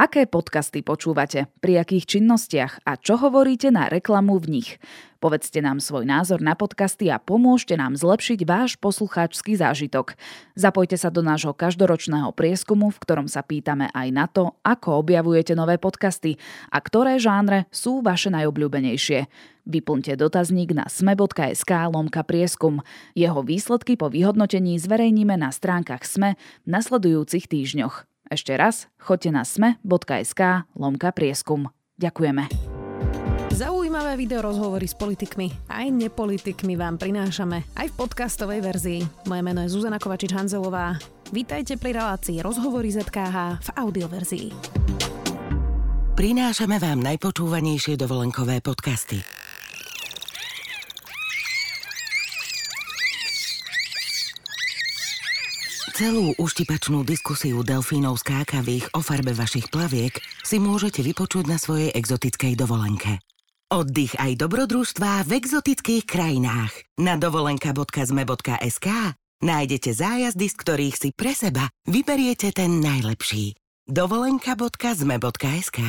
Aké podcasty počúvate, pri akých činnostiach a čo hovoríte na reklamu v nich? Povedzte nám svoj názor na podcasty a pomôžte nám zlepšiť váš poslucháčsky zážitok. Zapojte sa do nášho každoročného prieskumu, v ktorom sa pýtame aj na to, ako objavujete nové podcasty a ktoré žánre sú vaše najobľúbenejšie. Vyplňte dotazník na sme.sk lomka prieskum. Jeho výsledky po vyhodnotení zverejníme na stránkach SME v nasledujúcich týždňoch. Ešte raz, choďte na sme.sk lomka prieskum. Ďakujeme. Zaujímavé video rozhovory s politikmi aj nepolitikmi vám prinášame aj v podcastovej verzii. Moje meno je Zuzana Kovačič-Hanzelová. Vítajte pri relácii Rozhovory ZKH v audioverzii. Prinášame vám najpočúvanejšie dovolenkové podcasty. Celú uštipačnú diskusiu delfínov skákavých o farbe vašich plaviek si môžete vypočuť na svojej exotickej dovolenke. Oddych aj dobrodružstvá v exotických krajinách. Na dovolenka.zme.sk nájdete zájazdy, z ktorých si pre seba vyberiete ten najlepší. dovolenka.zme.sk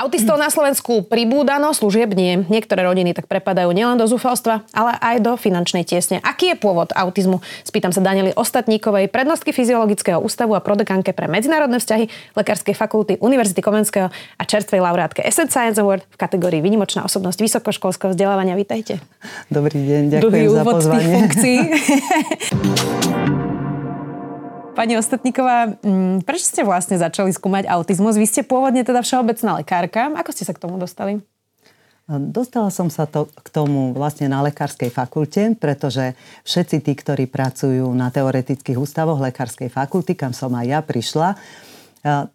Autistov na Slovensku pribúda, no služieb nie. Niektoré rodiny tak prepadajú nielen do zúfalstva, ale aj do finančnej tiesne. Aký je pôvod autizmu? Spýtam sa Danieli Ostatníkovej, prednostky Fyziologického ústavu a prodekanke pre medzinárodné vzťahy Lekárskej fakulty Univerzity Komenského a čerstvej laureátke Essence Science Award v kategórii Výnimočná osobnosť vysokoškolského vzdelávania. Vítajte. Dobrý deň, ďakujem za pozvanie. Pani Ostatníková, mm, prečo ste vlastne začali skúmať autizmus? Vy ste pôvodne teda všeobecná lekárka. Ako ste sa k tomu dostali? Dostala som sa to, k tomu vlastne na lekárskej fakulte, pretože všetci tí, ktorí pracujú na teoretických ústavoch lekárskej fakulty, kam som aj ja prišla,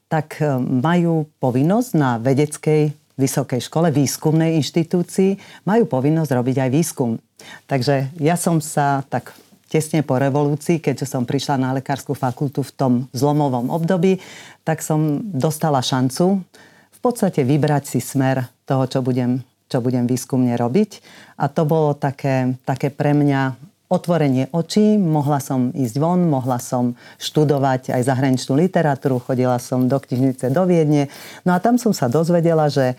tak e, majú povinnosť na vedeckej vysokej škole, výskumnej inštitúcii, majú povinnosť robiť aj výskum. Takže ja som sa tak tesne po revolúcii, keďže som prišla na lekárskú fakultu v tom zlomovom období, tak som dostala šancu v podstate vybrať si smer toho, čo budem, čo budem výskumne robiť. A to bolo také, také pre mňa otvorenie očí, mohla som ísť von, mohla som študovať aj zahraničnú literatúru, chodila som do knižnice do Viedne. No a tam som sa dozvedela, že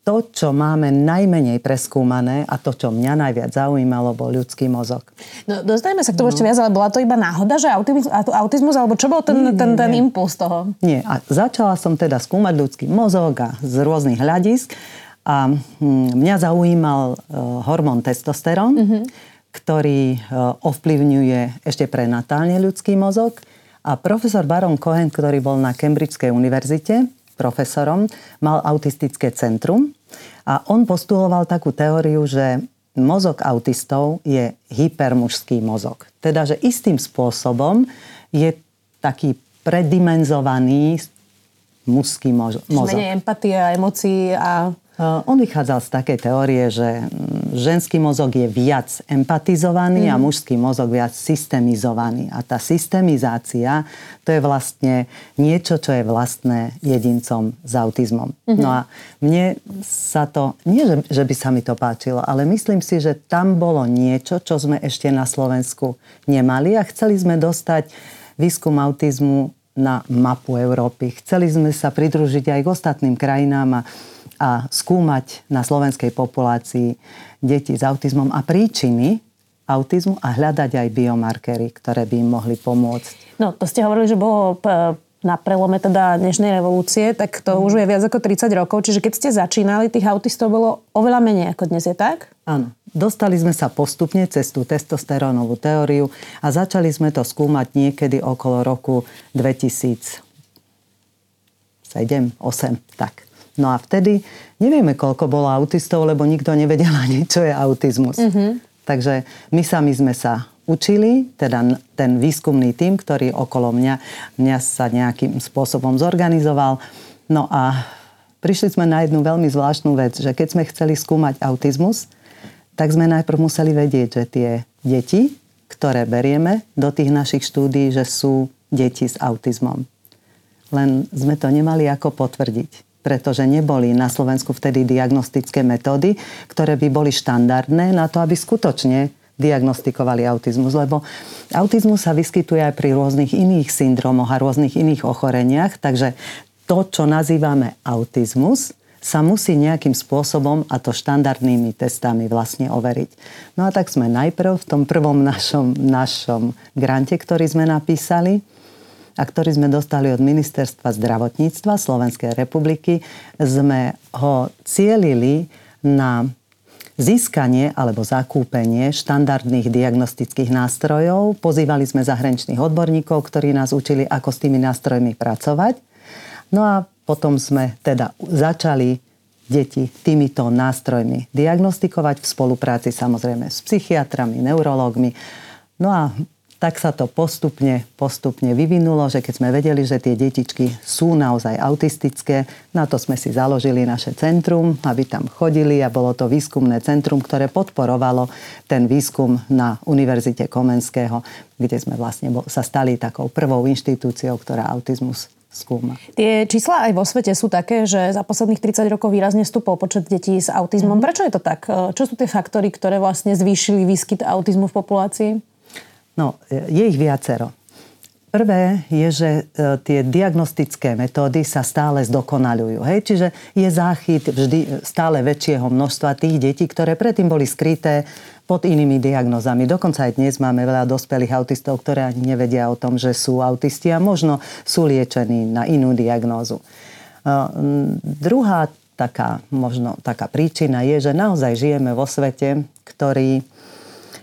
to, čo máme najmenej preskúmané a to, čo mňa najviac zaujímalo, bol ľudský mozog. No, dostaneme sa k tomu no. ešte viac, ale bola to iba náhoda, že autizmus, autizmus alebo čo bol ten, nie, ten, ten nie. impuls toho? Nie, a začala som teda skúmať ľudský mozog a z rôznych hľadisk a hm, mňa zaujímal uh, hormón testosterón, mm-hmm. ktorý uh, ovplyvňuje ešte prenatálne ľudský mozog a profesor Baron Cohen, ktorý bol na Cambridgeskej univerzite, profesorom, mal autistické centrum a on postuloval takú teóriu, že mozog autistov je hypermužský mozog. Teda, že istým spôsobom je taký predimenzovaný mužský mozog. Menej empatie a emócií a on vychádzal z takej teórie, že mm, ženský mozog je viac empatizovaný mm. a mhm. mužský mozog viac systemizovaný. A tá systemizácia, to je vlastne niečo, čo je vlastné jedincom s autizmom. Mm-hmm. No a mne sa to, nie že, že by sa mi to páčilo, ale myslím si, že tam bolo niečo, čo sme ešte na Slovensku nemali a chceli sme dostať výskum autizmu na mapu Európy. Chceli sme sa pridružiť aj k ostatným krajinám a a skúmať na slovenskej populácii deti s autizmom a príčiny autizmu a hľadať aj biomarkery, ktoré by im mohli pomôcť. No, to ste hovorili, že bolo na prelome teda dnešnej revolúcie, tak to mm. už je viac ako 30 rokov. Čiže keď ste začínali, tých autistov bolo oveľa menej ako dnes, je tak? Áno. Dostali sme sa postupne cez tú testosterónovú teóriu a začali sme to skúmať niekedy okolo roku 2007, 2008, tak. No a vtedy nevieme, koľko bolo autistov, lebo nikto nevedel ani, čo je autizmus. Mm-hmm. Takže my sami sme sa učili, teda ten výskumný tým, ktorý okolo mňa, mňa sa nejakým spôsobom zorganizoval. No a prišli sme na jednu veľmi zvláštnu vec, že keď sme chceli skúmať autizmus, tak sme najprv museli vedieť, že tie deti, ktoré berieme do tých našich štúdí, že sú deti s autizmom. Len sme to nemali ako potvrdiť pretože neboli na Slovensku vtedy diagnostické metódy, ktoré by boli štandardné na to, aby skutočne diagnostikovali autizmus, lebo autizmus sa vyskytuje aj pri rôznych iných syndromoch a rôznych iných ochoreniach, takže to, čo nazývame autizmus, sa musí nejakým spôsobom, a to štandardnými testami vlastne overiť. No a tak sme najprv v tom prvom našom, našom grante, ktorý sme napísali, a ktorý sme dostali od Ministerstva zdravotníctva Slovenskej republiky, sme ho cielili na získanie alebo zakúpenie štandardných diagnostických nástrojov. Pozývali sme zahraničných odborníkov, ktorí nás učili, ako s tými nástrojmi pracovať. No a potom sme teda začali deti týmito nástrojmi diagnostikovať v spolupráci samozrejme s psychiatrami, neurológmi. No a tak sa to postupne, postupne vyvinulo, že keď sme vedeli, že tie detičky sú naozaj autistické, na to sme si založili naše centrum, aby tam chodili a bolo to výskumné centrum, ktoré podporovalo ten výskum na Univerzite Komenského, kde sme vlastne sa stali takou prvou inštitúciou, ktorá autizmus skúma. Tie čísla aj vo svete sú také, že za posledných 30 rokov výrazne stúpol počet detí s autizmom. Mm-hmm. Prečo je to tak? Čo sú tie faktory, ktoré vlastne zvýšili výskyt autizmu v populácii? No, je ich viacero. Prvé je, že e, tie diagnostické metódy sa stále zdokonalujú. Hej? Čiže je záchyt vždy stále väčšieho množstva tých detí, ktoré predtým boli skryté pod inými diagnozami. Dokonca aj dnes máme veľa dospelých autistov, ktoré ani nevedia o tom, že sú autisti a možno sú liečení na inú diagnózu. E, druhá taká, možno taká príčina je, že naozaj žijeme vo svete, ktorý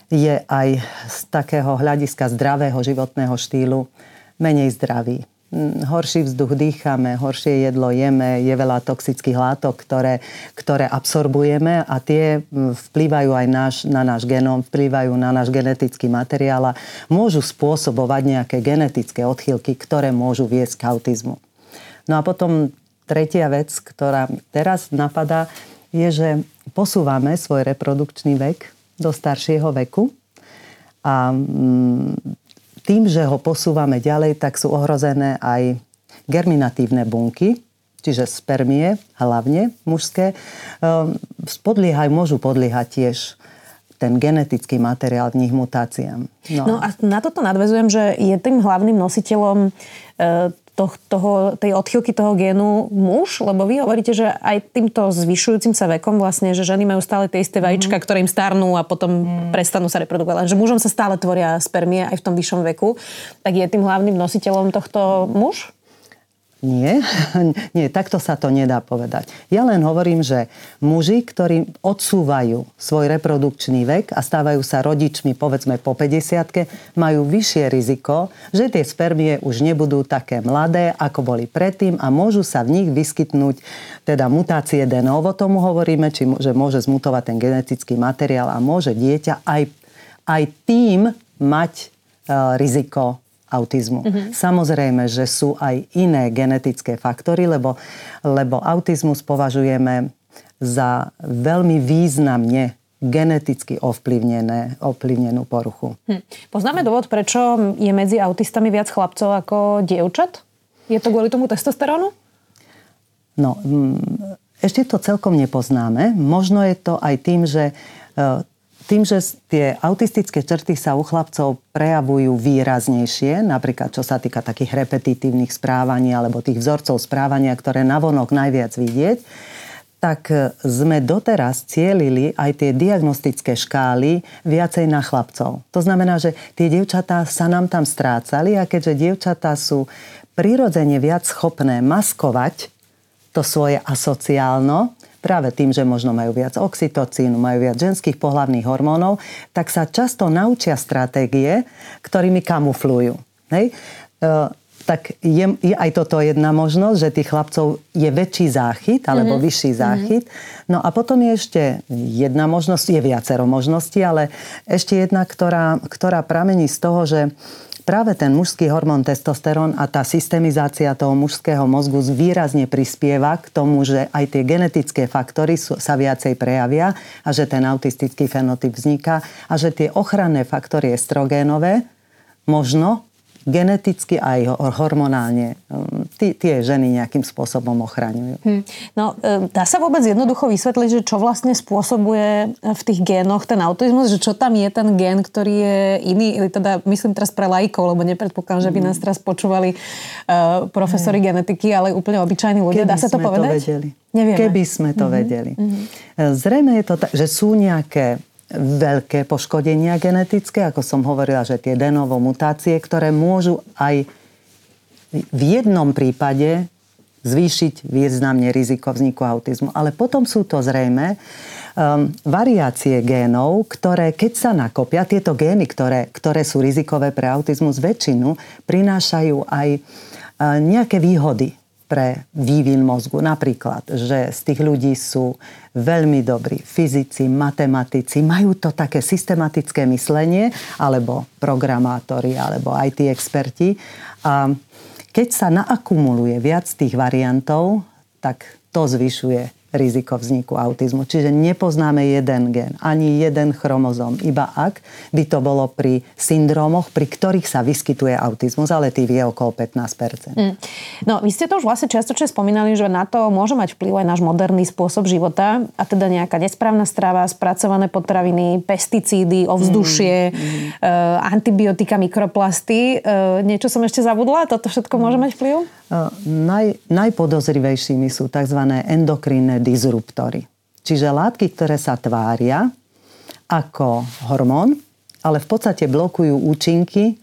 je aj z takého hľadiska zdravého životného štýlu menej zdravý. Mm, horší vzduch dýchame, horšie jedlo jeme, je veľa toxických látok, ktoré, ktoré absorbujeme a tie mm, vplývajú aj náš, na náš genom, vplývajú na náš genetický materiál a môžu spôsobovať nejaké genetické odchýlky, ktoré môžu viesť k autizmu. No a potom tretia vec, ktorá teraz napadá, je, že posúvame svoj reprodukčný vek do staršieho veku. A mm, tým, že ho posúvame ďalej, tak sú ohrozené aj germinatívne bunky, čiže spermie, hlavne mužské, ehm, podliehajú, môžu podliehať tiež ten genetický materiál v nich mutáciám. No. no a na toto nadvezujem, že je tým hlavným nositeľom e, to, toho, tej odchylky toho génu muž? Lebo vy hovoríte, že aj týmto zvyšujúcim sa vekom vlastne, že ženy majú stále tie isté vajíčka, mm. ktoré im starnú a potom mm. prestanú sa reprodukovať. Lenže mužom sa stále tvoria spermie aj v tom vyššom veku. Tak je tým hlavným nositeľom tohto muž? Nie, nie, takto sa to nedá povedať. Ja len hovorím, že muži, ktorí odsúvajú svoj reprodukčný vek a stávajú sa rodičmi povedzme po 50 majú vyššie riziko, že tie spermie už nebudú také mladé, ako boli predtým a môžu sa v nich vyskytnúť teda mutácie de novo, tomu hovoríme, či, že môže zmutovať ten genetický materiál a môže dieťa aj, aj tým mať uh, riziko autizmu. Mm-hmm. Samozrejme, že sú aj iné genetické faktory, lebo, lebo autizmus považujeme za veľmi významne geneticky ovplyvnené, ovplyvnenú poruchu. Hm. Poznáme dôvod, prečo je medzi autistami viac chlapcov ako dievčat? Je to kvôli tomu testosterónu? No, mm, ešte to celkom nepoznáme. Možno je to aj tým, že e, tým, že tie autistické črty sa u chlapcov prejavujú výraznejšie, napríklad čo sa týka takých repetitívnych správaní alebo tých vzorcov správania, ktoré navonok najviac vidieť, tak sme doteraz cielili aj tie diagnostické škály viacej na chlapcov. To znamená, že tie dievčatá sa nám tam strácali a keďže dievčatá sú prirodzene viac schopné maskovať to svoje asociálno, práve tým, že možno majú viac oxytocínu, majú viac ženských pohlavných hormónov, tak sa často naučia stratégie, ktorými kamuflujú. Hej? E, tak je, je aj toto jedna možnosť, že tých chlapcov je väčší záchyt alebo mm-hmm. vyšší mhm. záchyt. No a potom je ešte jedna možnosť, je viacero možností, ale ešte jedna, ktorá, ktorá pramení z toho, že práve ten mužský hormón testosterón a tá systemizácia toho mužského mozgu výrazne prispieva k tomu, že aj tie genetické faktory sa viacej prejavia a že ten autistický fenotyp vzniká a že tie ochranné faktory estrogénové možno geneticky aj hormonálne tí, tie ženy nejakým spôsobom ochraňujú. Hmm. No, e, dá sa vôbec jednoducho vysvetliť, že čo vlastne spôsobuje v tých génoch ten autizmus, že čo tam je ten gén, ktorý je iný, teda myslím teraz pre lajkov, lebo nepredpokladám, že by nás teraz počúvali uh, profesori hmm. genetiky, ale úplne obyčajní ľudia. Keby dá sa to povedať? To vedeli. Nevieme. Keby sme to mm-hmm. vedeli. Mm-hmm. Zrejme je to tak, že sú nejaké veľké poškodenia genetické, ako som hovorila, že tie denovo mutácie, ktoré môžu aj v jednom prípade zvýšiť významne riziko vzniku autizmu. Ale potom sú to zrejme um, variácie génov, ktoré keď sa nakopia, tieto gény, ktoré, ktoré sú rizikové pre autizmus, väčšinu prinášajú aj uh, nejaké výhody pre vývin mozgu. Napríklad, že z tých ľudí sú veľmi dobrí fyzici, matematici, majú to také systematické myslenie, alebo programátori, alebo IT experti. A keď sa naakumuluje viac tých variantov, tak to zvyšuje riziko vzniku autizmu. Čiže nepoznáme jeden gen, ani jeden chromozom, iba ak by to bolo pri syndrómoch, pri ktorých sa vyskytuje autizmus, ale tých je okolo 15%. Mm. No, vy ste to už vlastne častočne spomínali, že na to môže mať vplyv aj náš moderný spôsob života a teda nejaká nesprávna strava, spracované potraviny, pesticídy, ovzdušie, mm. E, antibiotika, mikroplasty. E, niečo som ešte zabudla? Toto všetko môže mať vplyv? Naj, najpodozrivejšími sú tzv. Endokrinné disruptory. Čiže látky, ktoré sa tvária ako hormón, ale v podstate blokujú účinky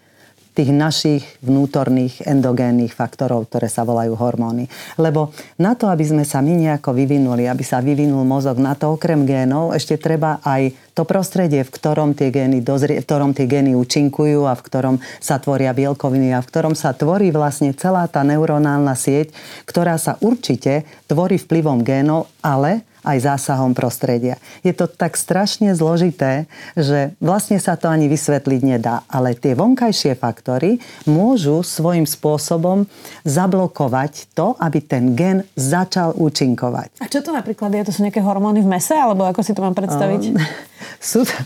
tých našich vnútorných endogénnych faktorov, ktoré sa volajú hormóny. Lebo na to, aby sme sa my nejako vyvinuli, aby sa vyvinul mozog, na to okrem génov ešte treba aj to prostredie, v ktorom tie gény, dozrie, v ktorom tie gény účinkujú a v ktorom sa tvoria bielkoviny a v ktorom sa tvorí vlastne celá tá neuronálna sieť, ktorá sa určite tvorí vplyvom génov, ale aj zásahom prostredia. Je to tak strašne zložité, že vlastne sa to ani vysvetliť nedá. Ale tie vonkajšie faktory môžu svojím spôsobom zablokovať to, aby ten gen začal účinkovať. A čo to napríklad je? To sú nejaké hormóny v mese? Alebo ako si to mám predstaviť? Um, sú to,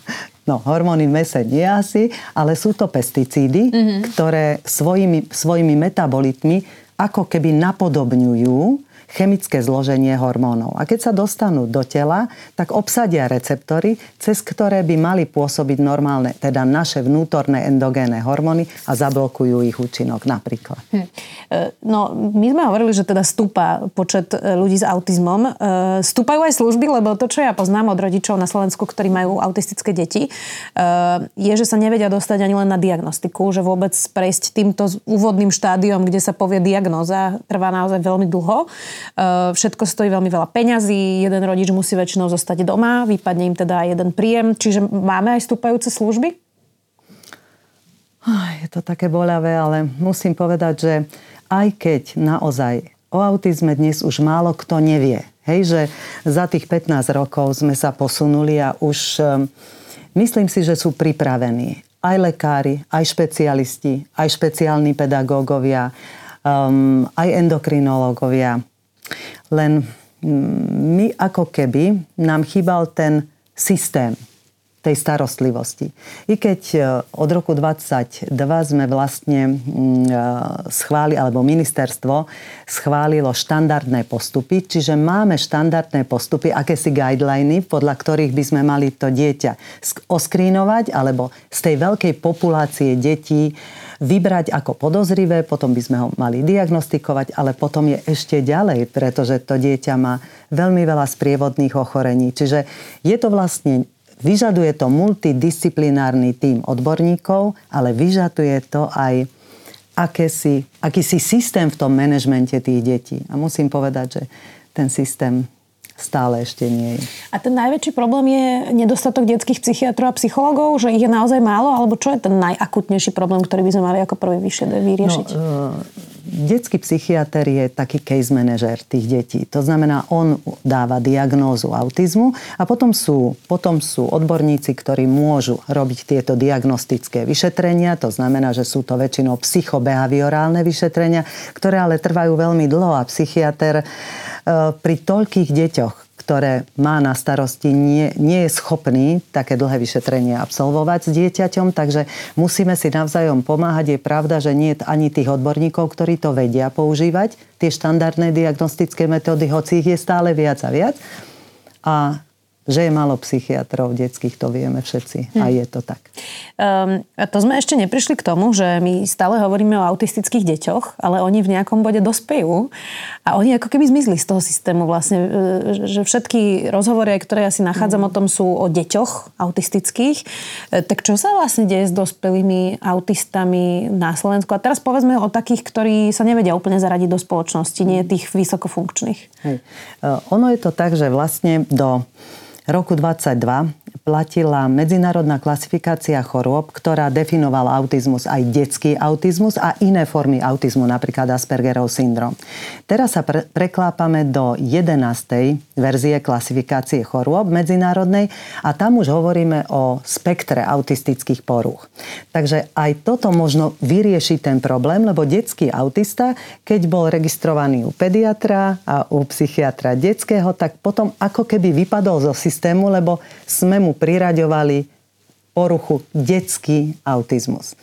no, hormóny v mese nie asi, ale sú to pesticídy, mm-hmm. ktoré svojimi, svojimi metabolitmi ako keby napodobňujú chemické zloženie hormónov. A keď sa dostanú do tela, tak obsadia receptory, cez ktoré by mali pôsobiť normálne, teda naše vnútorné endogénne hormóny a zablokujú ich účinok napríklad. Hm. No, my sme hovorili, že teda stúpa počet e, ľudí s autizmom. E, stúpajú aj služby, lebo to, čo ja poznám od rodičov na Slovensku, ktorí majú autistické deti, je, že sa nevedia dostať ani len na diagnostiku, že vôbec prejsť týmto úvodným štádiom, kde sa povie diagnóza, trvá naozaj veľmi dlho. Eh, všetko stojí veľmi veľa peňazí, jeden rodič musí väčšinou zostať doma, vypadne im teda aj jeden príjem. Čiže máme aj stúpajúce služby? Je to také boľavé, ale musím povedať, že aj keď naozaj o autizme dnes už málo kto nevie, hej, že za tých 15 rokov sme sa posunuli a už um, myslím si, že sú pripravení aj lekári, aj špecialisti, aj špeciálni pedagógovia, um, aj endokrinológovia, len mm, my ako keby nám chýbal ten systém tej starostlivosti. I keď e, od roku 2022 sme vlastne mm, e, schválili, alebo ministerstvo schválilo štandardné postupy, čiže máme štandardné postupy, akési guideliny, podľa ktorých by sme mali to dieťa oskrínovať, alebo z tej veľkej populácie detí vybrať ako podozrivé, potom by sme ho mali diagnostikovať, ale potom je ešte ďalej, pretože to dieťa má veľmi veľa sprievodných ochorení. Čiže je to vlastne Vyžaduje to multidisciplinárny tím odborníkov, ale vyžaduje to aj akési, akýsi systém v tom manažmente tých detí. A musím povedať, že ten systém stále ešte nie je. A ten najväčší problém je nedostatok detských psychiatrov a psychológov, že ich je naozaj málo, alebo čo je ten najakutnejší problém, ktorý by sme mali ako prvý vyriešiť? No, uh, detský psychiatr je taký case manager tých detí. To znamená, on dáva diagnózu autizmu a potom sú, potom sú odborníci, ktorí môžu robiť tieto diagnostické vyšetrenia. To znamená, že sú to väčšinou psychobehaviorálne vyšetrenia, ktoré ale trvajú veľmi dlho a psychiatr uh, pri toľkých deťoch, ktoré má na starosti, nie, nie je schopný také dlhé vyšetrenie absolvovať s dieťaťom, takže musíme si navzájom pomáhať. Je pravda, že nie je ani tých odborníkov, ktorí to vedia používať, tie štandardné diagnostické metódy, hoci ich je stále viac a viac. A že je málo psychiatrov detských, to vieme všetci. Hm. A je to tak. Um, to sme ešte neprišli k tomu, že my stále hovoríme o autistických deťoch, ale oni v nejakom bode dospejú a oni ako keby zmizli z toho systému vlastne. E, že všetky rozhovory, ktoré ja si nachádzam mm. o tom, sú o deťoch autistických. E, tak čo sa vlastne deje s dospelými autistami na Slovensku? A teraz povedzme o takých, ktorí sa nevedia úplne zaradiť do spoločnosti, nie tých vysokofunkčných. Hej. E, ono je to tak, že vlastne do roku 22 platila medzinárodná klasifikácia chorôb, ktorá definovala autizmus aj detský autizmus a iné formy autizmu, napríklad Aspergerov syndrom. Teraz sa pre- preklápame do 11. verzie klasifikácie chorôb medzinárodnej a tam už hovoríme o spektre autistických porúch. Takže aj toto možno vyriešiť ten problém, lebo detský autista, keď bol registrovaný u pediatra a u psychiatra detského, tak potom ako keby vypadol zo systému, lebo sme mu priraďovali poruchu detský autizmus.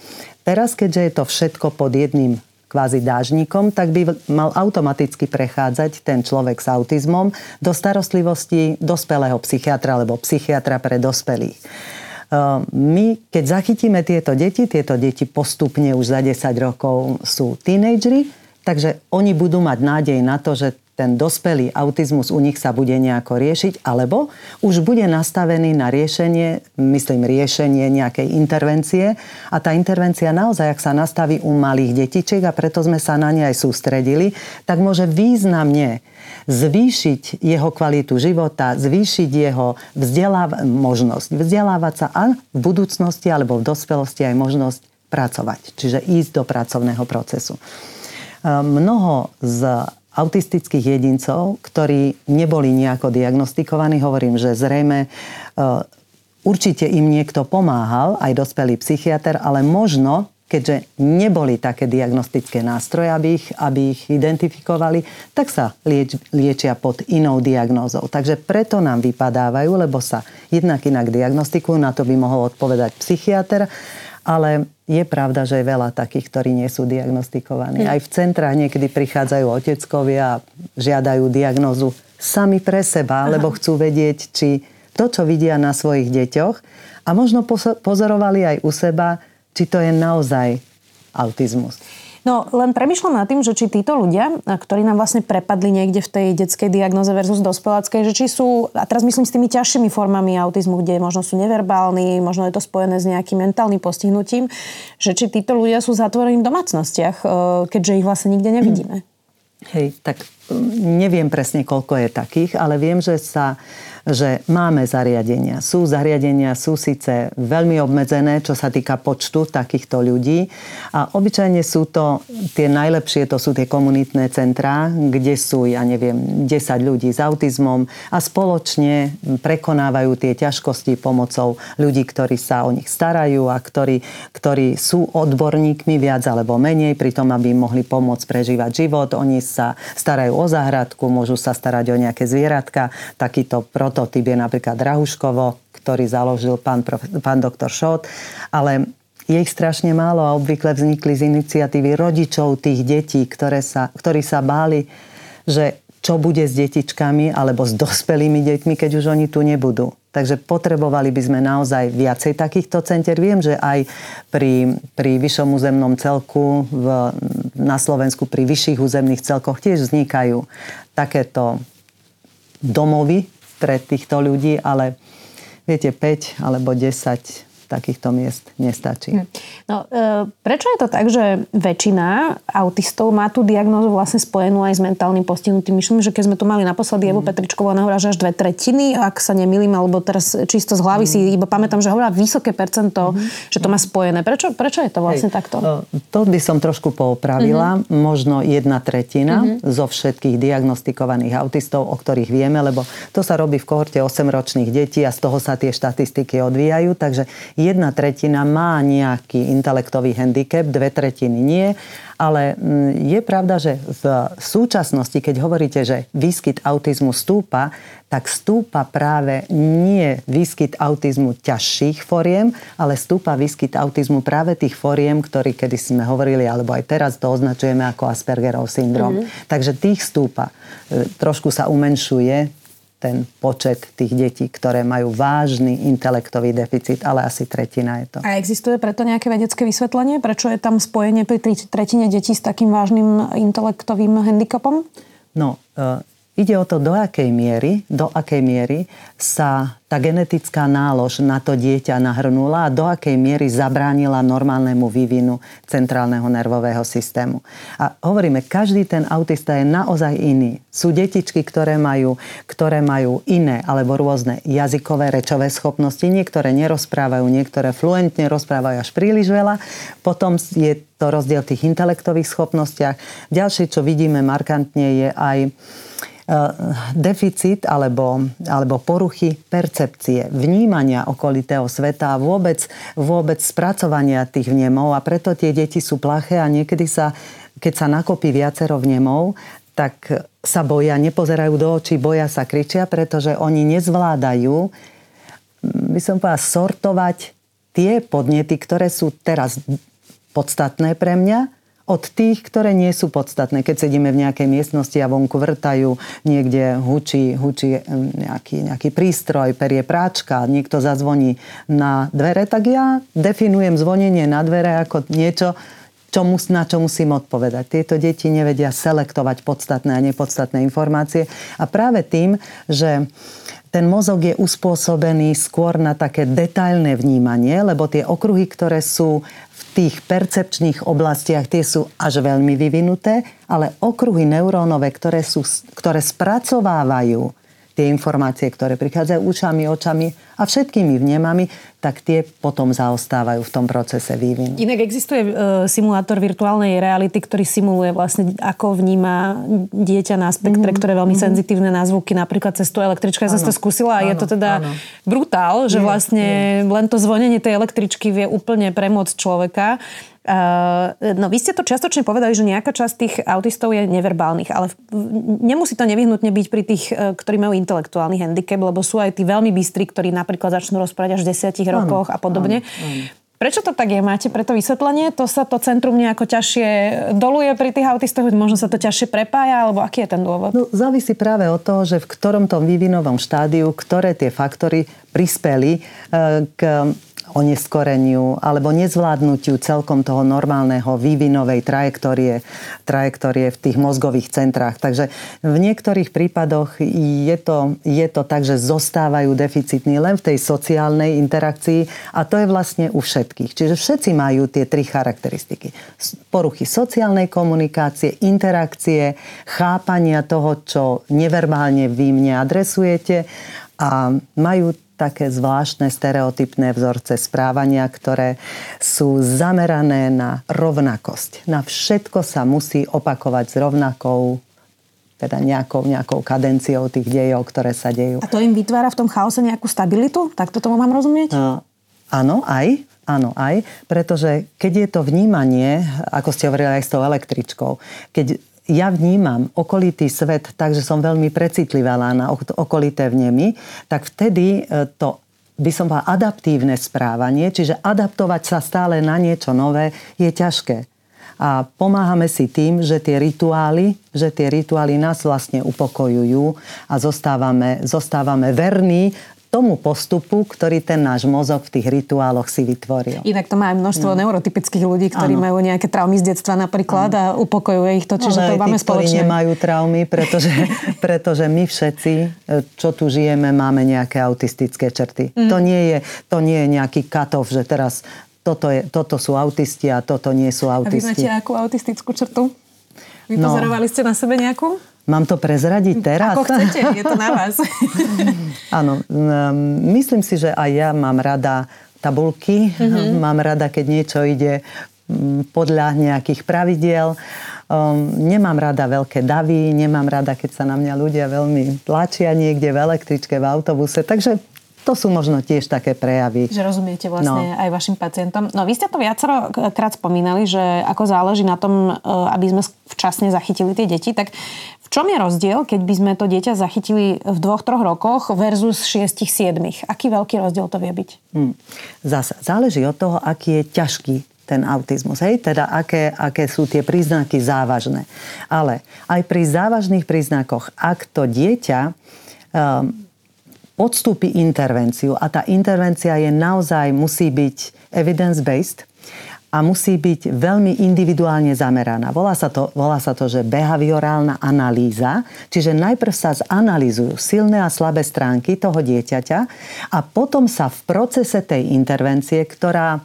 Teraz, keďže je to všetko pod jedným kvázi dážnikom, tak by mal automaticky prechádzať ten človek s autizmom do starostlivosti dospelého psychiatra alebo psychiatra pre dospelých. Ehm, my, keď zachytíme tieto deti, tieto deti postupne už za 10 rokov sú tínejdžeri, takže oni budú mať nádej na to, že ten dospelý autizmus u nich sa bude nejako riešiť, alebo už bude nastavený na riešenie, myslím riešenie nejakej intervencie a tá intervencia naozaj, ak sa nastaví u malých detičiek a preto sme sa na ne aj sústredili, tak môže významne zvýšiť jeho kvalitu života, zvýšiť jeho vzdeláv- možnosť vzdelávať sa a v budúcnosti alebo v dospelosti aj možnosť pracovať, čiže ísť do pracovného procesu. Mnoho z autistických jedincov, ktorí neboli nejako diagnostikovaní. Hovorím, že zrejme e, určite im niekto pomáhal, aj dospelý psychiatr, ale možno keďže neboli také diagnostické nástroje, aby ich, aby ich identifikovali, tak sa lieč, liečia pod inou diagnózou. Takže preto nám vypadávajú, lebo sa jednak inak diagnostikujú, na to by mohol odpovedať psychiatr, ale je pravda, že je veľa takých, ktorí nie sú diagnostikovaní. Hm. Aj v centrách niekedy prichádzajú oteckovia a žiadajú diagnozu sami pre seba, Aha. lebo chcú vedieť, či to, čo vidia na svojich deťoch a možno pozorovali aj u seba, či to je naozaj autizmus. No len premyšľam nad tým, že či títo ľudia, ktorí nám vlastne prepadli niekde v tej detskej diagnoze versus dospeláckej, že či sú, a teraz myslím s tými ťažšími formami autizmu, kde možno sú neverbálni, možno je to spojené s nejakým mentálnym postihnutím, že či títo ľudia sú zatvorení v domácnostiach, e, keďže ich vlastne nikde nevidíme. Hej, tak neviem presne, koľko je takých, ale viem, že sa že máme zariadenia. Sú zariadenia, sú síce veľmi obmedzené, čo sa týka počtu takýchto ľudí a obyčajne sú to tie najlepšie, to sú tie komunitné centrá, kde sú, ja neviem, 10 ľudí s autizmom a spoločne prekonávajú tie ťažkosti pomocou ľudí, ktorí sa o nich starajú a ktorí, ktorí sú odborníkmi viac alebo menej, pri tom, aby im mohli pomôcť prežívať život. Oni sa starajú o záhradku, môžu sa starať o nejaké zvieratka. Takýto prototyp je napríklad Drahuškovo, ktorý založil pán, pán doktor Šot, ale je ich strašne málo a obvykle vznikli z iniciatívy rodičov tých detí, ktoré sa, ktorí sa báli, že čo bude s detičkami alebo s dospelými deťmi, keď už oni tu nebudú. Takže potrebovali by sme naozaj viacej takýchto centier. Viem, že aj pri, pri vyššom územnom celku v, na Slovensku, pri vyšších územných celkoch tiež vznikajú takéto domovy pre týchto ľudí, ale viete, 5 alebo 10 takýchto miest nestačí. Hm. No, e, prečo je to tak, že väčšina autistov má tú diagnózu vlastne spojenú aj s mentálnym postihnutím? Myslím, že keď sme tu mali naposledy Evu mm. Petričkovú, ona hovorila, že až dve tretiny, ak sa nemýlim, alebo teraz čisto z hlavy mm. si iba pamätám, že hovorila vysoké percento, mm. že to má spojené. Prečo, prečo je to vlastne Hej. takto? To by som trošku poopravila. Mm-hmm. Možno jedna tretina mm-hmm. zo všetkých diagnostikovaných autistov, o ktorých vieme, lebo to sa robí v kohorte 8-ročných detí a z toho sa tie štatistiky odvíjajú. Takže jedna tretina má nejaký intelektový handicap, dve tretiny nie. Ale mm, je pravda, že v súčasnosti, keď hovoríte, že výskyt autizmu stúpa, tak stúpa práve nie výskyt autizmu ťažších foriem, ale stúpa výskyt autizmu práve tých foriem, ktorý kedy sme hovorili, alebo aj teraz to označujeme ako Aspergerov syndrom. Mm-hmm. Takže tých stúpa. E, trošku sa umenšuje ten počet tých detí, ktoré majú vážny intelektový deficit, ale asi tretina je to. A existuje preto nejaké vedecké vysvetlenie? Prečo je tam spojenie pri tretine detí s takým vážnym intelektovým handicapom? No, e, ide o to, do akej miery, do akej miery sa tá genetická nálož na to dieťa nahrnula a do akej miery zabránila normálnemu vývinu centrálneho nervového systému. A hovoríme, každý ten autista je naozaj iný. Sú detičky, ktoré majú, ktoré majú iné alebo rôzne jazykové, rečové schopnosti. Niektoré nerozprávajú, niektoré fluentne rozprávajú až príliš veľa. Potom je to rozdiel v tých intelektových schopnostiach. Ďalšie, čo vidíme markantne, je aj deficit alebo, alebo poruchy percepcie, vnímania okolitého sveta a vôbec, vôbec spracovania tých vnemov. A preto tie deti sú plaché a niekedy sa, keď sa nakopí viacero vnemov, tak sa boja, nepozerajú do očí, boja sa, kričia, pretože oni nezvládajú, by som povedala, sortovať tie podnety, ktoré sú teraz podstatné pre mňa od tých, ktoré nie sú podstatné. Keď sedíme v nejakej miestnosti a vonku vrtajú, niekde hučí, hučí nejaký, nejaký prístroj, perie práčka, niekto zazvoní na dvere, tak ja definujem zvonenie na dvere ako niečo, čo mus, na čo musím odpovedať. Tieto deti nevedia selektovať podstatné a nepodstatné informácie. A práve tým, že ten mozog je uspôsobený skôr na také detailné vnímanie, lebo tie okruhy, ktoré sú tých percepčných oblastiach tie sú až veľmi vyvinuté, ale okruhy neurónové, ktoré, sú, ktoré spracovávajú tie informácie, ktoré prichádzajú ušami, očami a všetkými vnemami, tak tie potom zaostávajú v tom procese vývinu. Inak existuje e, simulátor virtuálnej reality, ktorý simuluje vlastne, ako vníma dieťa na spektre, mm-hmm. ktoré je veľmi mm-hmm. senzitívne na zvuky, napríklad cez tú električku. Ja som to skúsila a je to teda áno. brutál, že je, vlastne je. len to zvonenie tej električky vie úplne premôcť človeka. Uh, no vy ste to čiastočne povedali, že nejaká časť tých autistov je neverbálnych, ale nemusí to nevyhnutne byť pri tých, e, ktorí majú intelektuálny handicap, lebo sú aj tí veľmi bystrí, ktorí napríklad začnú rozprávať až v desiatich rokoch a podobne. Áno, áno. Prečo to tak je? Máte preto vysvetlenie? To sa to centrum nejako ťažšie doluje pri tých autistoch? Možno sa to ťažšie prepája? Alebo aký je ten dôvod? No, závisí práve od toho, že v ktorom tom vývinovom štádiu, ktoré tie faktory prispeli e, k oneskoreniu alebo nezvládnutiu celkom toho normálneho vývinovej trajektórie, trajektórie v tých mozgových centrách. Takže v niektorých prípadoch je to, je to tak, že zostávajú deficitní len v tej sociálnej interakcii a to je vlastne u všetkých. Čiže všetci majú tie tri charakteristiky. Poruchy sociálnej komunikácie, interakcie, chápania toho, čo neverbálne vy mne adresujete a majú také zvláštne stereotypné vzorce správania, ktoré sú zamerané na rovnakosť. Na všetko sa musí opakovať s rovnakou teda nejakou, nejakou kadenciou tých dejov, ktoré sa dejú. A to im vytvára v tom chaose nejakú stabilitu? Tak to tomu mám rozumieť? Uh, áno, aj. Áno, aj. Pretože keď je to vnímanie, ako ste hovorili aj s tou električkou, keď ja vnímam okolitý svet tak, že som veľmi precitlivá na okolité vnemy, tak vtedy e, to by som bola adaptívne správanie, čiže adaptovať sa stále na niečo nové je ťažké. A pomáhame si tým, že tie rituály, že tie rituály nás vlastne upokojujú a zostávame, zostávame verní tomu postupu, ktorý ten náš mozog v tých rituáloch si vytvoril. Inak to má aj množstvo no. neurotypických ľudí, ktorí ano. majú nejaké traumy z detstva napríklad ano. a upokojuje ich to, čiže Ale to máme tí, spoločne. nemajú traumy, pretože, pretože my všetci, čo tu žijeme, máme nejaké autistické črty. Mm. To, nie je, to nie je nejaký katov, že teraz toto, je, toto sú autisti a toto nie sú autisti. A vy máte akú autistickú črtu? Vypozorovali no. ste na sebe nejakú? Mám to prezradiť teraz? Ako chcete, je to na vás. Áno, myslím si, že aj ja mám rada tabulky, mm-hmm. mám rada, keď niečo ide podľa nejakých pravidiel. Um, nemám rada veľké davy, nemám rada, keď sa na mňa ľudia veľmi tlačia niekde v električke, v autobuse. Takže to sú možno tiež také prejavy. Že rozumiete vlastne no. aj vašim pacientom. No vy ste to viacero krát spomínali, že ako záleží na tom, e, aby sme včasne zachytili tie deti, tak čom je rozdiel, keď by sme to dieťa zachytili v dvoch, troch rokoch versus šiestich, siedmých? Aký veľký rozdiel to vie byť? Hmm. Zase záleží od toho, aký je ťažký ten autizmus. Hej? Teda aké, aké sú tie príznaky závažné. Ale aj pri závažných príznakoch, ak to dieťa um, podstúpi intervenciu a tá intervencia je naozaj, musí byť evidence-based a musí byť veľmi individuálne zameraná. Volá sa to, volá sa to že behaviorálna analýza, čiže najprv sa zanalýzujú silné a slabé stránky toho dieťaťa a potom sa v procese tej intervencie, ktorá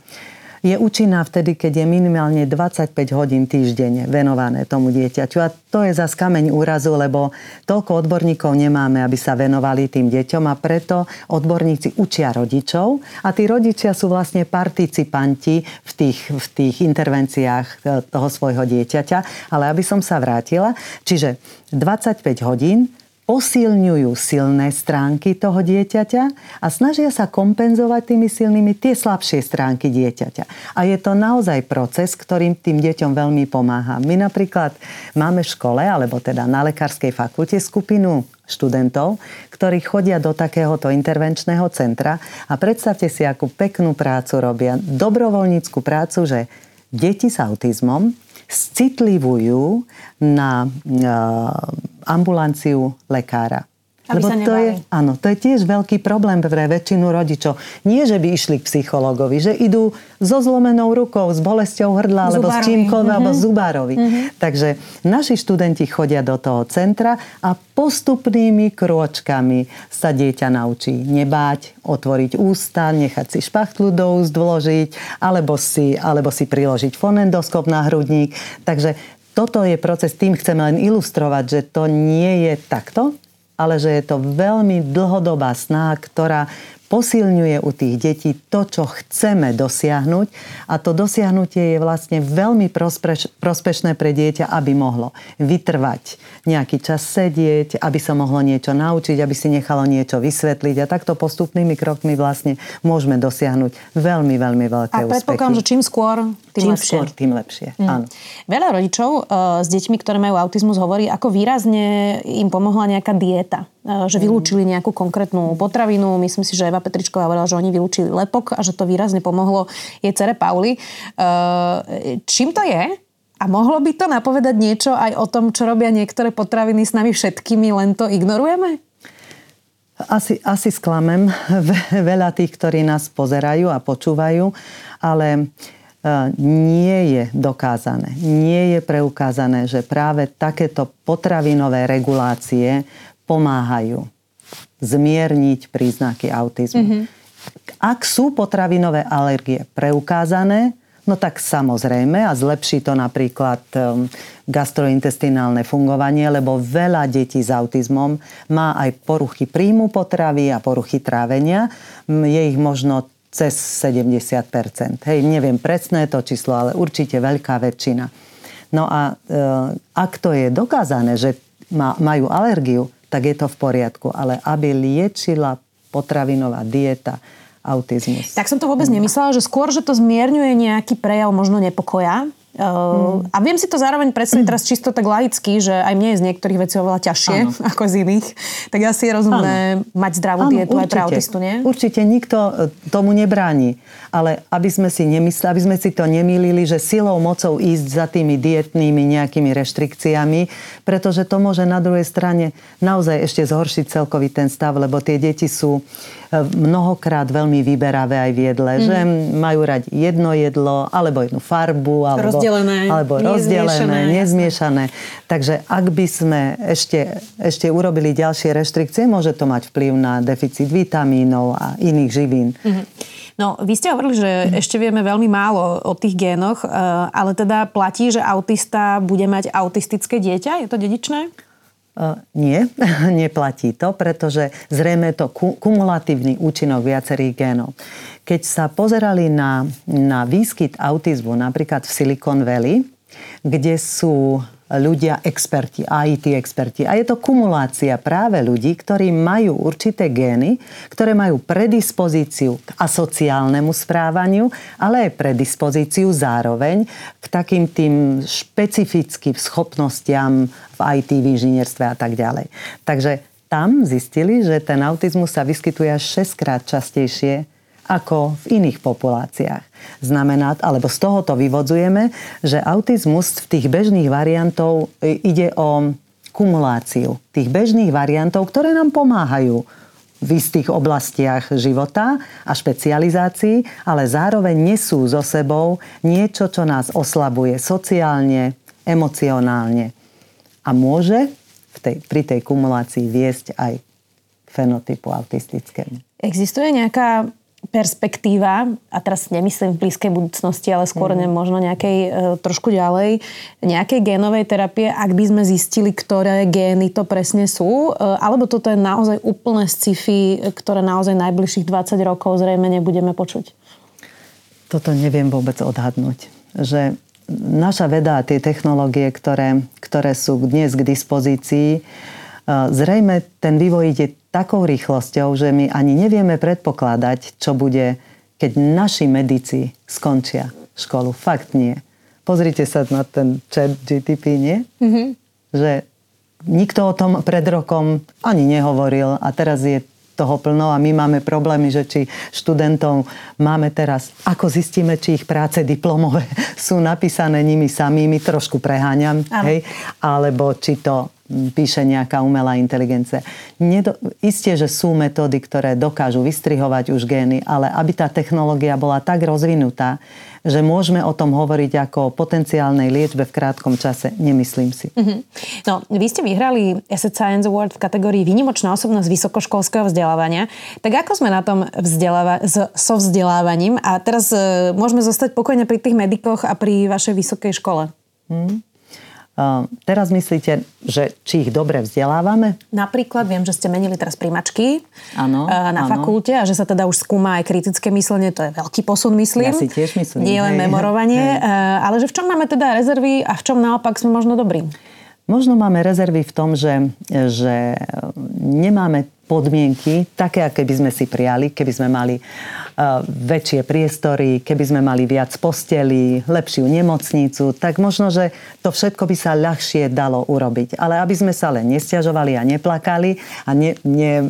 je účinná vtedy, keď je minimálne 25 hodín týždenne venované tomu dieťaťu. A to je zase kameň úrazu, lebo toľko odborníkov nemáme, aby sa venovali tým deťom a preto odborníci učia rodičov a tí rodičia sú vlastne participanti v tých, v tých intervenciách e, toho svojho dieťaťa. Ale aby som sa vrátila, čiže 25 hodín posilňujú silné stránky toho dieťaťa a snažia sa kompenzovať tými silnými tie slabšie stránky dieťaťa. A je to naozaj proces, ktorým tým deťom veľmi pomáha. My napríklad máme v škole, alebo teda na lekárskej fakulte skupinu študentov, ktorí chodia do takéhoto intervenčného centra a predstavte si, akú peknú prácu robia. Dobrovoľníckú prácu, že deti s autizmom citlivujú na ambulanciu lekára. Aby Lebo to je, áno, to je tiež veľký problém pre väčšinu rodičov. Nie, že by išli k psychologovi, že idú so zlomenou rukou, s bolesťou hrdla, alebo s čímkoľvek, mm-hmm. alebo zubárovi. Mm-hmm. Takže naši študenti chodia do toho centra a postupnými krôčkami sa dieťa naučí nebáť, otvoriť ústa, nechať si špachtlu do úst vložiť, alebo si, alebo si priložiť fonendoskop na hrudník. Takže toto je proces, tým chceme len ilustrovať, že to nie je takto, ale že je to veľmi dlhodobá snaha, ktorá posilňuje u tých detí to, čo chceme dosiahnuť a to dosiahnutie je vlastne veľmi prospeš, prospešné pre dieťa, aby mohlo vytrvať nejaký čas sedieť, aby sa mohlo niečo naučiť, aby si nechalo niečo vysvetliť a takto postupnými krokmi vlastne môžeme dosiahnuť veľmi, veľmi veľké úspechy. A predpokladám, že čím skôr, tým čím lepšie. skôr, tým lepšie. Mm. Áno. Veľa rodičov uh, s deťmi, ktoré majú autizmus, hovorí, ako výrazne im pomohla nejaká dieta že vylúčili nejakú konkrétnu potravinu. Myslím si, že Eva Petričková hovorila, že oni vylúčili lepok a že to výrazne pomohlo jej cere Pauli. Čím to je? A mohlo by to napovedať niečo aj o tom, čo robia niektoré potraviny s nami všetkými, len to ignorujeme? Asi, asi sklamem veľa tých, ktorí nás pozerajú a počúvajú, ale nie je dokázané, nie je preukázané, že práve takéto potravinové regulácie pomáhajú zmierniť príznaky autizmu. Mm-hmm. Ak sú potravinové alergie preukázané, no tak samozrejme a zlepší to napríklad gastrointestinálne fungovanie, lebo veľa detí s autizmom má aj poruchy príjmu potravy a poruchy trávenia. Je ich možno cez 70%. Hej, neviem presné to číslo, ale určite veľká väčšina. No a e, ak to je dokázané, že má, majú alergiu, tak je to v poriadku. Ale aby liečila potravinová dieta autizmus. Tak som to vôbec nemyslela, že skôr, že to zmierňuje nejaký prejav možno nepokoja, Mm. A viem si to zároveň predstaviť teraz čisto tak laicky, že aj mne je z niektorých vecí oveľa ťažšie ano. ako z iných. Tak asi je rozumné ano. mať zdravú ano, dietu určite, aj pre autistu, nie? Určite nikto e, tomu nebráni. Ale aby sme si, nemysl- aby sme si to nemýlili, že silou, mocou ísť za tými dietnými nejakými reštrikciami, pretože to môže na druhej strane naozaj ešte zhoršiť celkový ten stav, lebo tie deti sú mnohokrát veľmi vyberavé aj v jedle, mm. že majú rať jedno jedlo, alebo jednu farbu, alebo rozdelené, alebo rozdelené nezmiešané. Takže ak by sme ešte, ešte urobili ďalšie reštrikcie, môže to mať vplyv na deficit vitamínov a iných živín. Mm-hmm. No, vy ste hovorili, že ešte vieme veľmi málo o tých génoch, eh, ale teda platí, že autista bude mať autistické dieťa? Je to dedičné? Nie, neplatí to, pretože zrejme je to kumulatívny účinok viacerých génov. Keď sa pozerali na, na výskyt autizmu napríklad v Silicon Valley, kde sú ľudia experti, IT experti. A je to kumulácia práve ľudí, ktorí majú určité gény, ktoré majú predispozíciu k asociálnemu správaniu, ale aj predispozíciu zároveň k takým tým špecifickým schopnostiam v IT, v inžinierstve a tak ďalej. Takže tam zistili, že ten autizmus sa vyskytuje až 6 krát častejšie ako v iných populáciách. Znamená, alebo z tohoto vyvodzujeme, že autizmus v tých bežných variantov e, ide o kumuláciu tých bežných variantov, ktoré nám pomáhajú v istých oblastiach života a špecializácií, ale zároveň nesú so sebou niečo, čo nás oslabuje sociálne, emocionálne a môže v tej, pri tej kumulácii viesť aj fenotypu autistickému. Existuje nejaká perspektíva, a teraz nemyslím v blízkej budúcnosti, ale skôr mm. možno nejakej e, trošku ďalej, nejakej génovej terapie, ak by sme zistili, ktoré gény to presne sú, e, alebo toto je naozaj úplné sci-fi, ktoré naozaj najbližších 20 rokov zrejme nebudeme počuť? Toto neviem vôbec odhadnúť. Že naša veda a tie technológie, ktoré, ktoré sú dnes k dispozícii, e, zrejme ten vývoj ide takou rýchlosťou, že my ani nevieme predpokladať, čo bude, keď naši medici skončia školu. Fakt nie. Pozrite sa na ten chat GTP, nie? Mm-hmm. Že nikto o tom pred rokom ani nehovoril a teraz je toho plno a my máme problémy, že či študentov máme teraz, ako zistíme, či ich práce diplomové sú napísané nimi samými, trošku preháňam, hej, alebo či to píše nejaká umelá inteligencia. Nedo, isté, že sú metódy, ktoré dokážu vystrihovať už gény, ale aby tá technológia bola tak rozvinutá, že môžeme o tom hovoriť ako o potenciálnej liečbe v krátkom čase, nemyslím si. Mm-hmm. No, vy ste vyhrali Asset Science Award v kategórii Výnimočná osobnosť vysokoškolského vzdelávania. Tak ako sme na tom vzdeláva- so vzdelávaním? A teraz e, môžeme zostať pokojne pri tých medikoch a pri vašej vysokej škole. Mm. Ehm, teraz myslíte, že či ich dobre vzdelávame? Napríklad viem, že ste menili teraz primačky ano, eh, na ano. fakulte a že sa teda už skúma aj kritické myslenie, to je veľký posun, myslím. Ja si tiež myslím. Nie len memorovanie, hej. Eh, ale že v čom máme teda rezervy a v čom naopak sme možno dobrí? Možno máme rezervy v tom, že, že nemáme podmienky, také, aké by sme si prijali, keby sme mali uh, väčšie priestory, keby sme mali viac postelí, lepšiu nemocnicu, tak možno, že to všetko by sa ľahšie dalo urobiť. Ale aby sme sa len nestiažovali a neplakali a ne, ne,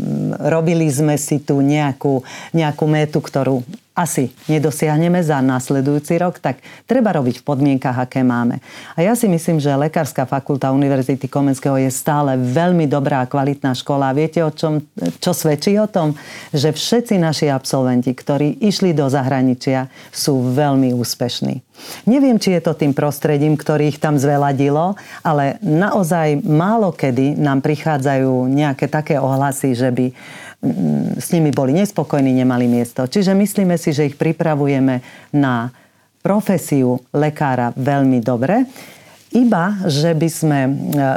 robili sme si tu nejakú, nejakú métu, ktorú asi nedosiahneme za následujúci rok, tak treba robiť v podmienkach, aké máme. A ja si myslím, že Lekárska fakulta Univerzity Komenského je stále veľmi dobrá a kvalitná škola. Viete, o čom, čo svedčí o tom? Že všetci naši absolventi, ktorí išli do zahraničia, sú veľmi úspešní. Neviem, či je to tým prostredím, ktorý ich tam zveladilo, ale naozaj málo kedy nám prichádzajú nejaké také ohlasy, že by s nimi boli nespokojní, nemali miesto. Čiže myslíme si, že ich pripravujeme na profesiu lekára veľmi dobre. Iba, že, by sme,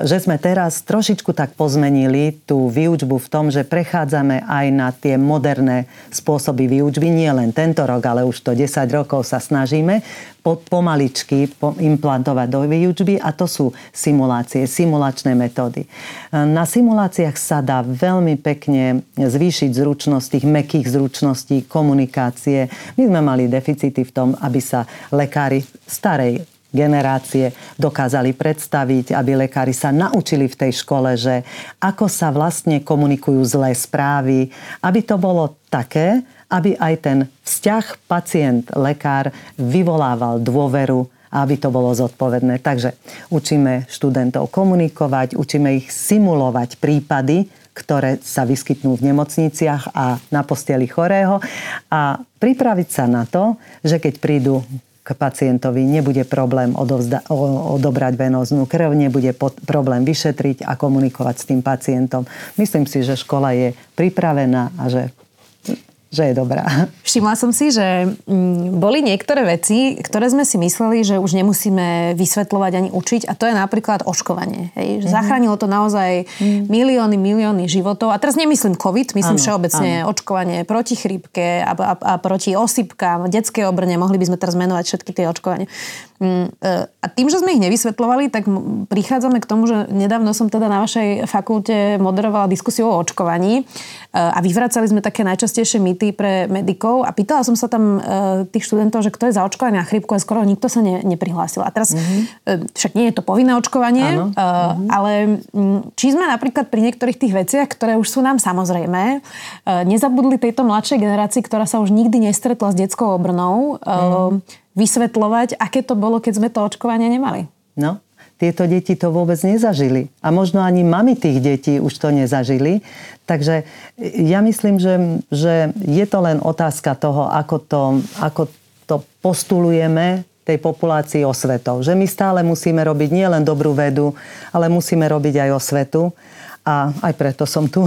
že sme teraz trošičku tak pozmenili tú výučbu v tom, že prechádzame aj na tie moderné spôsoby výučby. Nie len tento rok, ale už to 10 rokov sa snažíme pomaličky implantovať do výučby a to sú simulácie, simulačné metódy. Na simuláciách sa dá veľmi pekne zvýšiť zručnosť tých mekých zručností, komunikácie. My sme mali deficity v tom, aby sa lekári starej generácie dokázali predstaviť, aby lekári sa naučili v tej škole, že ako sa vlastne komunikujú zlé správy, aby to bolo také, aby aj ten vzťah pacient-lekár vyvolával dôveru a aby to bolo zodpovedné. Takže učíme študentov komunikovať, učíme ich simulovať prípady, ktoré sa vyskytnú v nemocniciach a na posteli chorého a pripraviť sa na to, že keď prídu k pacientovi, nebude problém odovzda- odobrať venóznú krv, nebude pod- problém vyšetriť a komunikovať s tým pacientom. Myslím si, že škola je pripravená a že že je dobrá. Všimla som si, že mm, boli niektoré veci, ktoré sme si mysleli, že už nemusíme vysvetľovať ani učiť a to je napríklad oškovanie. Hej? Mm-hmm. Zachránilo to naozaj mm. milióny, milióny životov. A teraz nemyslím COVID, myslím ano, všeobecne ano. očkovanie proti chrípke a, a, a proti osypkám, detské obrne, mohli by sme teraz menovať všetky tie očkovanie. Mm, a tým, že sme ich nevysvetľovali, tak prichádzame k tomu, že nedávno som teda na vašej fakulte moderovala diskusiu o očkovaní a vyvracali sme také najčastejšie mýty pre medikov a pýtala som sa tam e, tých študentov, že kto je za očkovanie na chrípku a skoro nikto sa ne, neprihlásil. A teraz mm-hmm. však nie je to povinné očkovanie, Áno. Mm-hmm. ale či sme napríklad pri niektorých tých veciach, ktoré už sú nám samozrejme, nezabudli tejto mladšej generácii, ktorá sa už nikdy nestretla s detskou obrnou, mm vysvetľovať, aké to bolo, keď sme to očkovanie nemali. No, tieto deti to vôbec nezažili. A možno ani mami tých detí už to nezažili. Takže ja myslím, že, že je to len otázka toho, ako to, ako to postulujeme tej populácii osvetov. Že my stále musíme robiť nielen dobrú vedu, ale musíme robiť aj osvetu a aj preto som tu.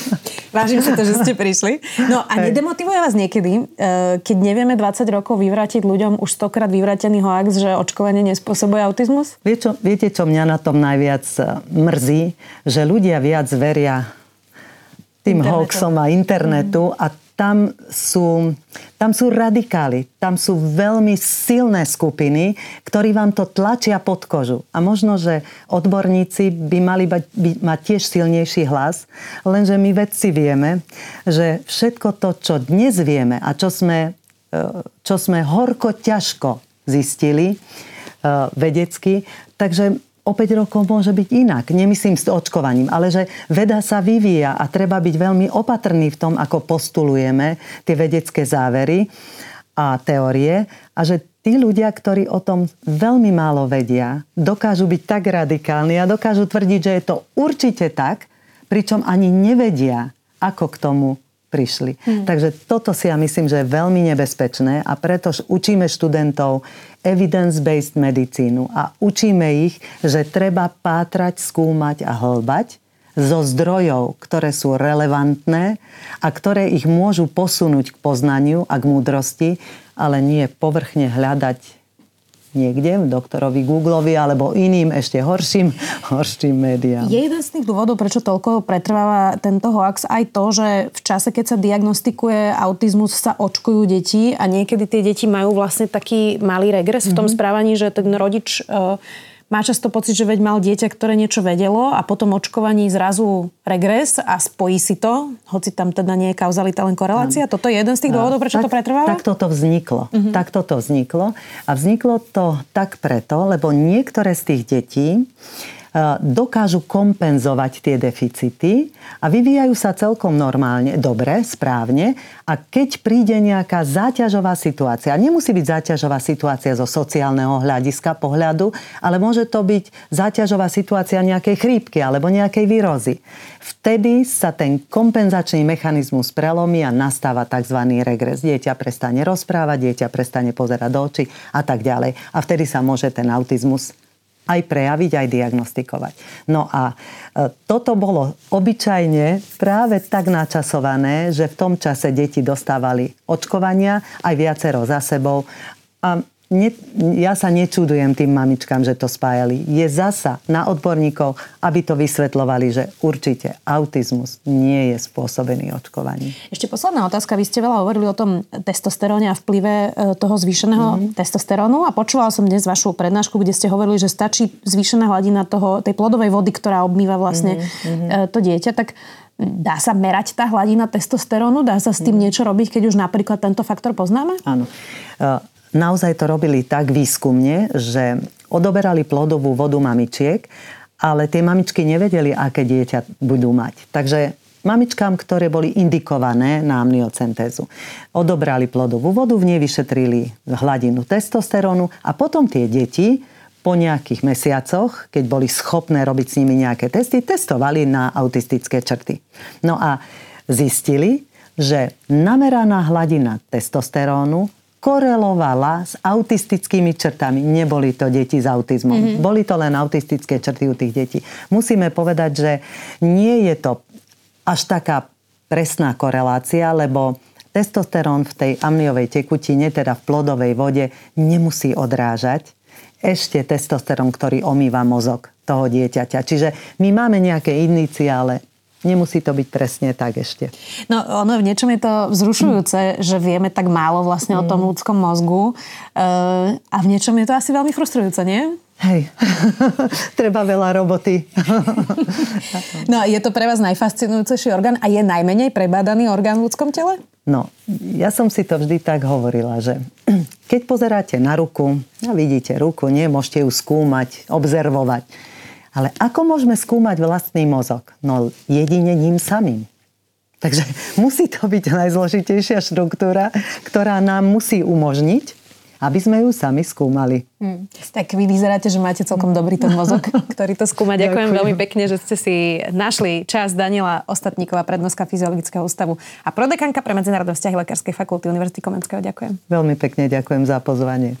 Vážim si to, že ste prišli. No a nedemotivuje vás niekedy, e, keď nevieme 20 rokov vyvrátiť ľuďom už stokrát vyvrátený hoax, že očkovanie nespôsobuje autizmus? Vie čo, viete, čo mňa na tom najviac e, mrzí? Že ľudia viac veria tým internetu. hoaxom a internetu mm. a tam sú, tam sú radikáli, tam sú veľmi silné skupiny, ktorí vám to tlačia pod kožu. A možno, že odborníci by mali by, by, mať tiež silnejší hlas, lenže my vedci vieme, že všetko to, čo dnes vieme a čo sme, e, čo sme horko ťažko zistili e, vedecky, takže o 5 rokov môže byť inak. Nemyslím s očkovaním, ale že veda sa vyvíja a treba byť veľmi opatrný v tom, ako postulujeme tie vedecké závery a teórie a že tí ľudia, ktorí o tom veľmi málo vedia, dokážu byť tak radikálni a dokážu tvrdiť, že je to určite tak, pričom ani nevedia, ako k tomu prišli. Hmm. Takže toto si ja myslím, že je veľmi nebezpečné a preto učíme študentov evidence-based medicínu a učíme ich, že treba pátrať, skúmať a hlbať zo zdrojov, ktoré sú relevantné a ktoré ich môžu posunúť k poznaniu a k múdrosti, ale nie povrchne hľadať niekde, doktorovi Googlovi alebo iným ešte horším, horším médiám. Je jeden z tých dôvodov, prečo toľko pretrváva tento hoax aj to, že v čase, keď sa diagnostikuje autizmus, sa očkujú deti a niekedy tie deti majú vlastne taký malý regres mm-hmm. v tom mhm. správaní, že ten rodič uh, má často pocit, že veď mal dieťa, ktoré niečo vedelo a potom očkovaní zrazu regres a spojí si to, hoci tam teda nie je kauzalita, len korelácia. Toto je jeden z tých dôvodov, prečo tak, to pretrváva? Tak toto vzniklo. Uh-huh. Tak toto vzniklo. A vzniklo to tak preto, lebo niektoré z tých detí dokážu kompenzovať tie deficity a vyvíjajú sa celkom normálne, dobre, správne. A keď príde nejaká záťažová situácia, nemusí byť záťažová situácia zo sociálneho hľadiska pohľadu, ale môže to byť záťažová situácia nejakej chrípky alebo nejakej výrozy. Vtedy sa ten kompenzačný mechanizmus prelomí a nastáva tzv. regres. Dieťa prestane rozprávať, dieťa prestane pozerať do očí a tak ďalej. A vtedy sa môže ten autizmus aj prejaviť, aj diagnostikovať. No a e, toto bolo obyčajne práve tak načasované, že v tom čase deti dostávali očkovania aj viacero za sebou. A ne, ja sa nečudujem tým mamičkám, že to spájali. Je zasa na odborníkov, aby to vysvetlovali, že určite autizmus nie je spôsobený očkovaním. Ešte posledná otázka. Vy ste veľa hovorili o tom testosteróne a vplyve e, toho zvýšeného mm-hmm. testosterónu a počúvala som dnes vašu prednášku, kde ste hovorili, že stačí zvýšená hladina toho, tej plodovej vody, ktorá obmýva vlastne mm-hmm. to dieťa. Tak Dá sa merať tá hladina testosterónu? Dá sa s tým mhm. niečo robiť, keď už napríklad tento faktor poznáme? Áno naozaj to robili tak výskumne, že odoberali plodovú vodu mamičiek, ale tie mamičky nevedeli, aké dieťa budú mať. Takže mamičkám, ktoré boli indikované na amniocentézu. Odobrali plodovú vodu, v nej vyšetrili hladinu testosterónu a potom tie deti po nejakých mesiacoch, keď boli schopné robiť s nimi nejaké testy, testovali na autistické črty. No a zistili, že nameraná hladina testosterónu korelovala s autistickými črtami. Neboli to deti s autizmom. Mm-hmm. Boli to len autistické črty u tých detí. Musíme povedať, že nie je to až taká presná korelácia, lebo testosterón v tej amniovej tekutine, teda v plodovej vode, nemusí odrážať ešte testosterón, ktorý omýva mozog toho dieťaťa. Čiže my máme nejaké iniciále, Nemusí to byť presne tak ešte. No ono v niečom je to vzrušujúce, mm. že vieme tak málo vlastne mm. o tom mm. ľudskom mozgu. Uh, a v niečom je to asi veľmi frustrujúce, nie? Hej, treba veľa roboty. no je to pre vás najfascinujúcejší orgán a je najmenej prebádaný orgán v ľudskom tele? No, ja som si to vždy tak hovorila, že keď pozeráte na ruku a vidíte ruku, nie, môžete ju skúmať, obzervovať ale ako môžeme skúmať vlastný mozog? No jedine ním samým. Takže musí to byť najzložitejšia štruktúra, ktorá nám musí umožniť, aby sme ju sami skúmali. Hmm. Tak vy vyzeráte, že máte celkom dobrý ten mozog, ktorý to skúma. Ďakujem, Ďakujem veľmi pekne, že ste si našli čas Daniela Ostatníková, prednostka Fyziologického ústavu a prodekanka pre medzinárodné vzťahy Lekárskej fakulty Univerzity Komenského. Ďakujem. Veľmi pekne ďakujem za pozvanie.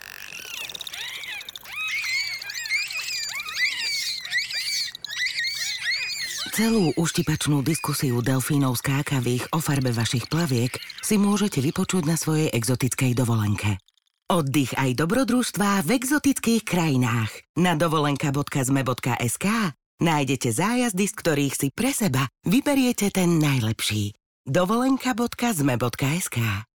Celú uštipačnú diskusiu delfínov skákavých o farbe vašich plaviek si môžete vypočuť na svojej exotickej dovolenke. Oddych aj dobrodružstvá v exotických krajinách. Na dovolenka.zme.sk nájdete zájazdy, z ktorých si pre seba vyberiete ten najlepší. dovolenka.zme.sk